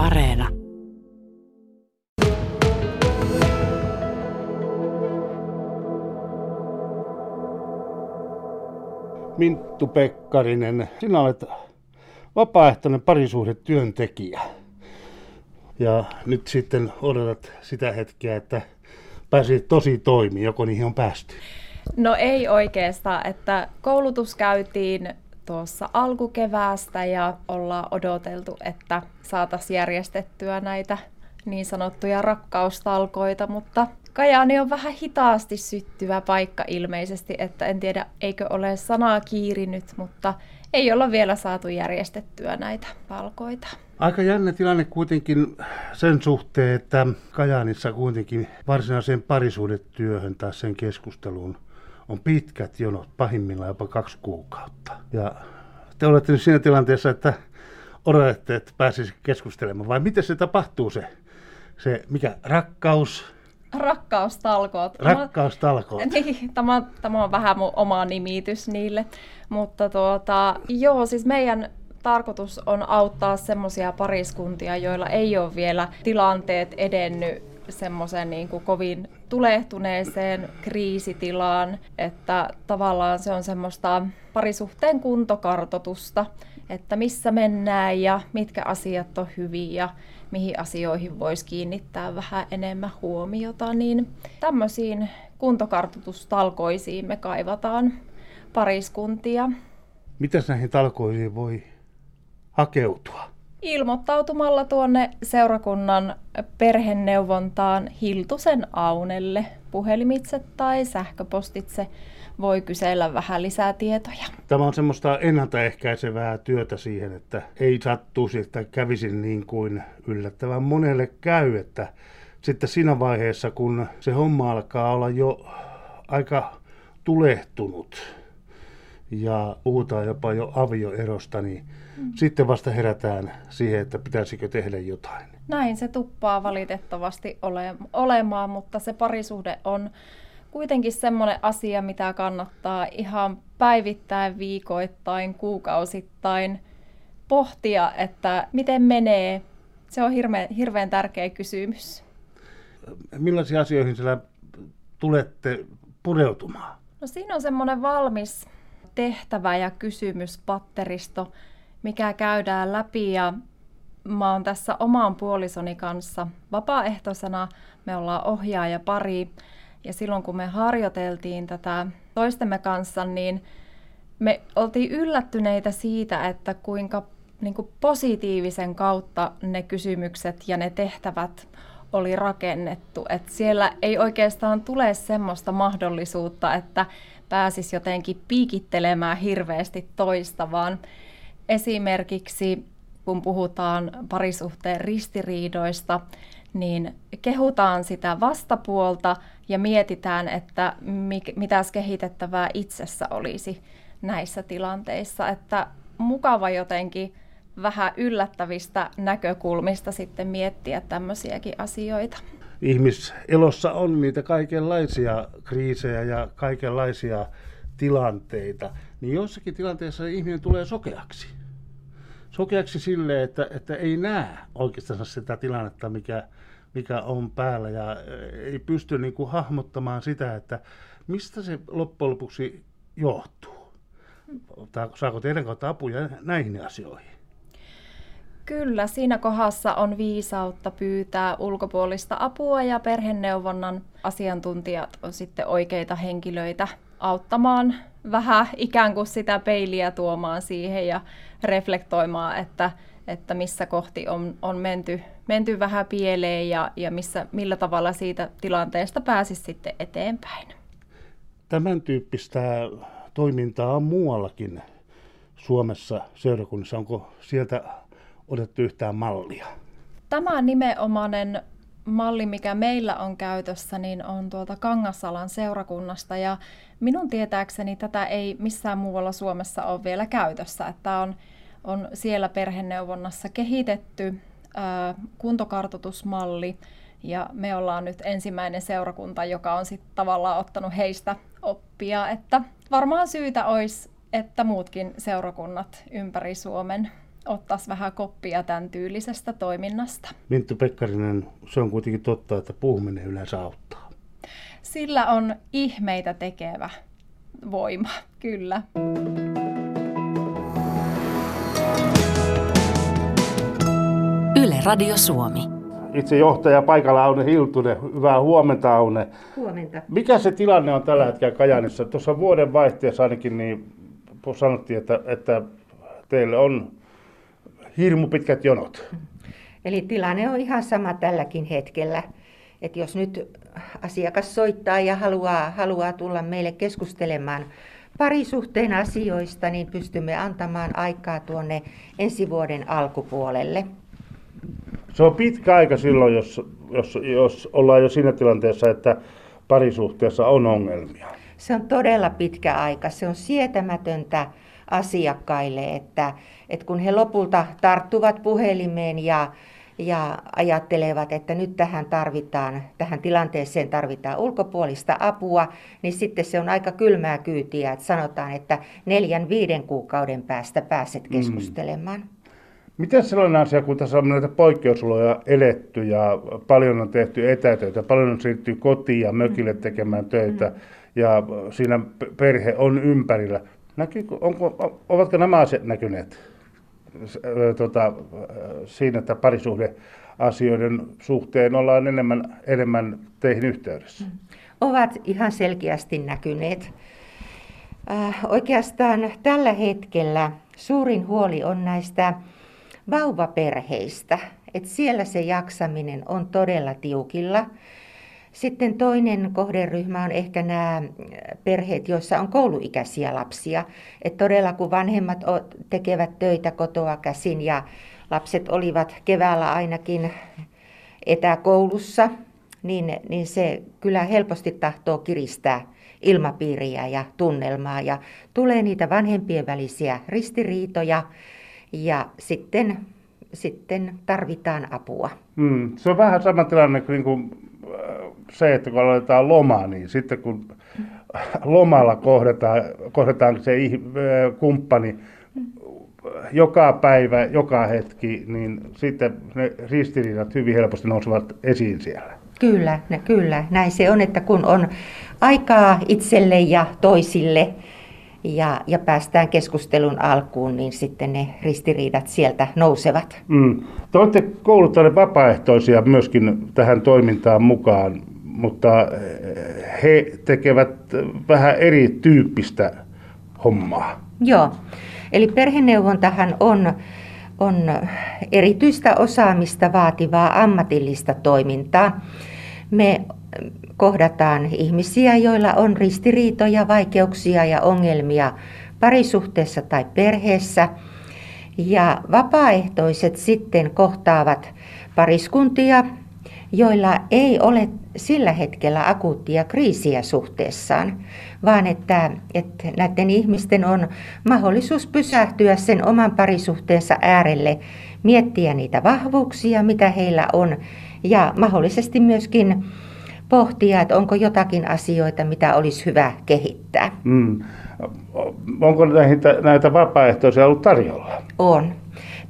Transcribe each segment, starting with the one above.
Areena. Minttu Pekkarinen, sinä olet vapaaehtoinen parisuhdetyöntekijä. Ja nyt sitten odotat sitä hetkeä, että pääsit tosi toimii, joko niihin on päästy? No ei oikeastaan, että koulutus käytiin tuossa alkukeväästä ja ollaan odoteltu, että saataisiin järjestettyä näitä niin sanottuja rakkaustalkoita, mutta Kajaani on vähän hitaasti syttyvä paikka ilmeisesti, että en tiedä eikö ole sanaa kiirinyt, mutta ei olla vielä saatu järjestettyä näitä talkoita. Aika jännä tilanne kuitenkin sen suhteen, että Kajaanissa kuitenkin varsinaiseen parisuudetyöhön tai sen keskusteluun on pitkät jonot, pahimmillaan jopa kaksi kuukautta. Ja te olette nyt siinä tilanteessa, että odotatte, että pääsisi keskustelemaan, vai miten se tapahtuu se, se mikä rakkaus, Rakkaustalkoot. Rakkaustalkoot. Niin, tämä, tämä on vähän mun oma nimitys niille. Mutta tuota, joo, siis meidän tarkoitus on auttaa semmoisia pariskuntia, joilla ei ole vielä tilanteet edennyt semmoisen niin kuin kovin tulehtuneeseen kriisitilaan, että tavallaan se on semmoista parisuhteen kuntokartotusta, että missä mennään ja mitkä asiat on hyviä mihin asioihin voisi kiinnittää vähän enemmän huomiota, niin tämmöisiin kuntokartoitustalkoisiin me kaivataan pariskuntia. Miten näihin talkoisiin voi hakeutua? Ilmoittautumalla tuonne seurakunnan perheneuvontaan Hiltusen Aunelle puhelimitse tai sähköpostitse voi kysellä vähän lisää tietoja. Tämä on semmoista ennaltaehkäisevää työtä siihen, että ei sattuisi, että kävisi niin kuin yllättävän monelle käy, että sitten siinä vaiheessa, kun se homma alkaa olla jo aika tulehtunut ja puhutaan jopa jo avioerosta, niin mm. sitten vasta herätään siihen, että pitäisikö tehdä jotain. Näin se tuppaa valitettavasti ole, olemaan, mutta se parisuhde on kuitenkin semmoinen asia, mitä kannattaa ihan päivittäin, viikoittain, kuukausittain pohtia, että miten menee. Se on hirveän, hirveän tärkeä kysymys. Millaisiin asioihin siellä tulette pureutumaan? No siinä on semmoinen valmis tehtävä ja kysymyspatteristo, mikä käydään läpi ja mä oon tässä oman puolisoni kanssa vapaaehtoisena. Me ollaan ohjaaja pari ja silloin kun me harjoiteltiin tätä toistemme kanssa, niin me oltiin yllättyneitä siitä, että kuinka niin kuin positiivisen kautta ne kysymykset ja ne tehtävät oli rakennettu. Et siellä ei oikeastaan tule semmoista mahdollisuutta, että pääsisi jotenkin piikittelemään hirveästi toista, vaan esimerkiksi kun puhutaan parisuhteen ristiriidoista, niin kehutaan sitä vastapuolta ja mietitään, että mitäs kehitettävää itsessä olisi näissä tilanteissa. Että mukava jotenkin vähän yllättävistä näkökulmista sitten miettiä tämmöisiäkin asioita. Ihmiselossa on niitä kaikenlaisia kriisejä ja kaikenlaisia tilanteita, niin jossakin tilanteessa ihminen tulee sokeaksi. Sokeaksi sille, että, että ei näe oikeastaan sitä tilannetta, mikä, mikä on päällä ja ei pysty niin kuin hahmottamaan sitä, että mistä se loppujen lopuksi johtuu. Saako teidän kautta apuja näihin asioihin? Kyllä, siinä kohdassa on viisautta pyytää ulkopuolista apua ja perheneuvonnan asiantuntijat on sitten oikeita henkilöitä auttamaan vähän ikään kuin sitä peiliä tuomaan siihen ja reflektoimaan, että, että missä kohti on, on menty, menty vähän pieleen ja, ja missä, millä tavalla siitä tilanteesta pääsisi sitten eteenpäin. Tämän tyyppistä toimintaa on muuallakin Suomessa seurakunnassa. Onko sieltä otettu yhtään mallia? Tämä nimenomainen malli, mikä meillä on käytössä, niin on tuolta Kangasalan seurakunnasta ja minun tietääkseni tätä ei missään muualla Suomessa ole vielä käytössä. Että on, on siellä perheneuvonnassa kehitetty ää, kuntokartoitusmalli ja me ollaan nyt ensimmäinen seurakunta, joka on sitten tavallaan ottanut heistä oppia, että varmaan syytä olisi, että muutkin seurakunnat ympäri Suomen ottaisi vähän koppia tämän tyylisestä toiminnasta. Minttu Pekkarinen, se on kuitenkin totta, että puhuminen yleensä auttaa. Sillä on ihmeitä tekevä voima, kyllä. Yle Radio Suomi. Itse johtaja paikalla Aune Hiltunen. Hyvää huomenta Aune. Huomenta. Mikä se tilanne on tällä hetkellä Kajanissa? Tuossa vuoden vaihteessa ainakin niin sanottiin, että, että teille on hirmu pitkät jonot. Eli tilanne on ihan sama tälläkin hetkellä. Että jos nyt asiakas soittaa ja haluaa, haluaa tulla meille keskustelemaan parisuhteen asioista, niin pystymme antamaan aikaa tuonne ensi vuoden alkupuolelle. Se on pitkä aika silloin, jos, jos, jos ollaan jo siinä tilanteessa, että parisuhteessa on ongelmia. Se on todella pitkä aika. Se on sietämätöntä asiakkaille, että, että kun he lopulta tarttuvat puhelimeen ja, ja ajattelevat, että nyt tähän tarvitaan, tähän tilanteeseen tarvitaan ulkopuolista apua, niin sitten se on aika kylmää kyytiä, että sanotaan, että neljän, viiden kuukauden päästä pääset mm. keskustelemaan. Mm. Miten sellainen asia, kun tässä on näitä poikkeusoloja eletty ja paljon on tehty etätöitä, paljon on siirtyy kotiin ja mökille tekemään töitä mm. ja siinä perhe on ympärillä. Näkyy, onko, ovatko nämä asiat näkyneet tota, siinä, että parisuhdeasioiden suhteen ollaan enemmän, enemmän teihin yhteydessä? Mm. Ovat ihan selkeästi näkyneet. Äh, oikeastaan tällä hetkellä suurin huoli on näistä vauvaperheistä. Et siellä se jaksaminen on todella tiukilla. Sitten toinen kohderyhmä on ehkä nämä perheet, joissa on kouluikäisiä lapsia. Et todella kun vanhemmat tekevät töitä kotoa käsin ja lapset olivat keväällä ainakin etäkoulussa, niin, niin se kyllä helposti tahtoo kiristää ilmapiiriä ja tunnelmaa ja tulee niitä vanhempien välisiä ristiriitoja ja sitten, sitten tarvitaan apua. Mm, se on vähän sama tilanne kuin, niin kuin se, että kun aloitetaan loma, niin sitten kun lomalla kohdataan, kohdataan se kumppani joka päivä, joka hetki, niin sitten ne ristiriidat hyvin helposti nousevat esiin siellä. Kyllä, kyllä. Näin se on, että kun on aikaa itselle ja toisille, ja, ja päästään keskustelun alkuun, niin sitten ne ristiriidat sieltä nousevat. Mm. Te olette kouluttaneet vapaaehtoisia myöskin tähän toimintaan mukaan, mutta eh, he tekevät vähän erityyppistä hommaa. Joo, eli perheneuvontahan on, on erityistä osaamista vaativaa ammatillista toimintaa. Me kohdataan ihmisiä, joilla on ristiriitoja, vaikeuksia ja ongelmia parisuhteessa tai perheessä. Ja vapaaehtoiset sitten kohtaavat pariskuntia, joilla ei ole sillä hetkellä akuuttia kriisiä suhteessaan, vaan että, että näiden ihmisten on mahdollisuus pysähtyä sen oman parisuhteensa äärelle, miettiä niitä vahvuuksia, mitä heillä on, ja mahdollisesti myöskin pohtia, että onko jotakin asioita, mitä olisi hyvä kehittää. Mm. Onko näitä, näitä vapaaehtoisia ollut tarjolla? On.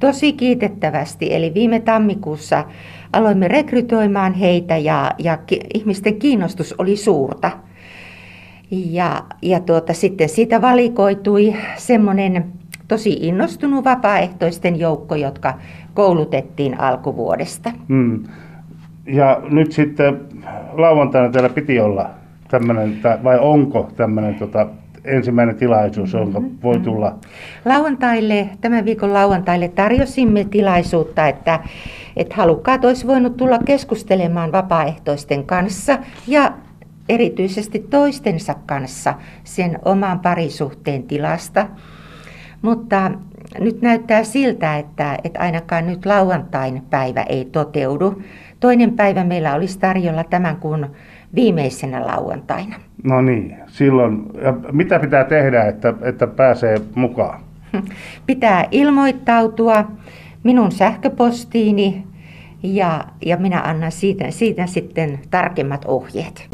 Tosi kiitettävästi. Eli viime tammikuussa aloimme rekrytoimaan heitä ja, ja ki- ihmisten kiinnostus oli suurta. Ja, ja tuota, sitten siitä valikoitui semmoinen tosi innostunut vapaaehtoisten joukko, jotka koulutettiin alkuvuodesta. Mm. Ja nyt sitten lauantaina teillä piti olla tämmöinen, vai onko tämmöinen tota, ensimmäinen tilaisuus, jonka mm-hmm. voi tulla? Lauantaille, tämän viikon lauantaille tarjosimme tilaisuutta, että, että halukkaat olisi voinut tulla keskustelemaan vapaaehtoisten kanssa ja erityisesti toistensa kanssa sen oman parisuhteen tilasta. Mutta nyt näyttää siltä, että, että ainakaan nyt lauantain päivä ei toteudu. Toinen päivä meillä olisi tarjolla tämän kuun viimeisenä lauantaina. No niin, silloin. Ja mitä pitää tehdä, että, että pääsee mukaan? Pitää ilmoittautua minun sähköpostiini ja, ja minä annan siitä, siitä sitten tarkemmat ohjeet.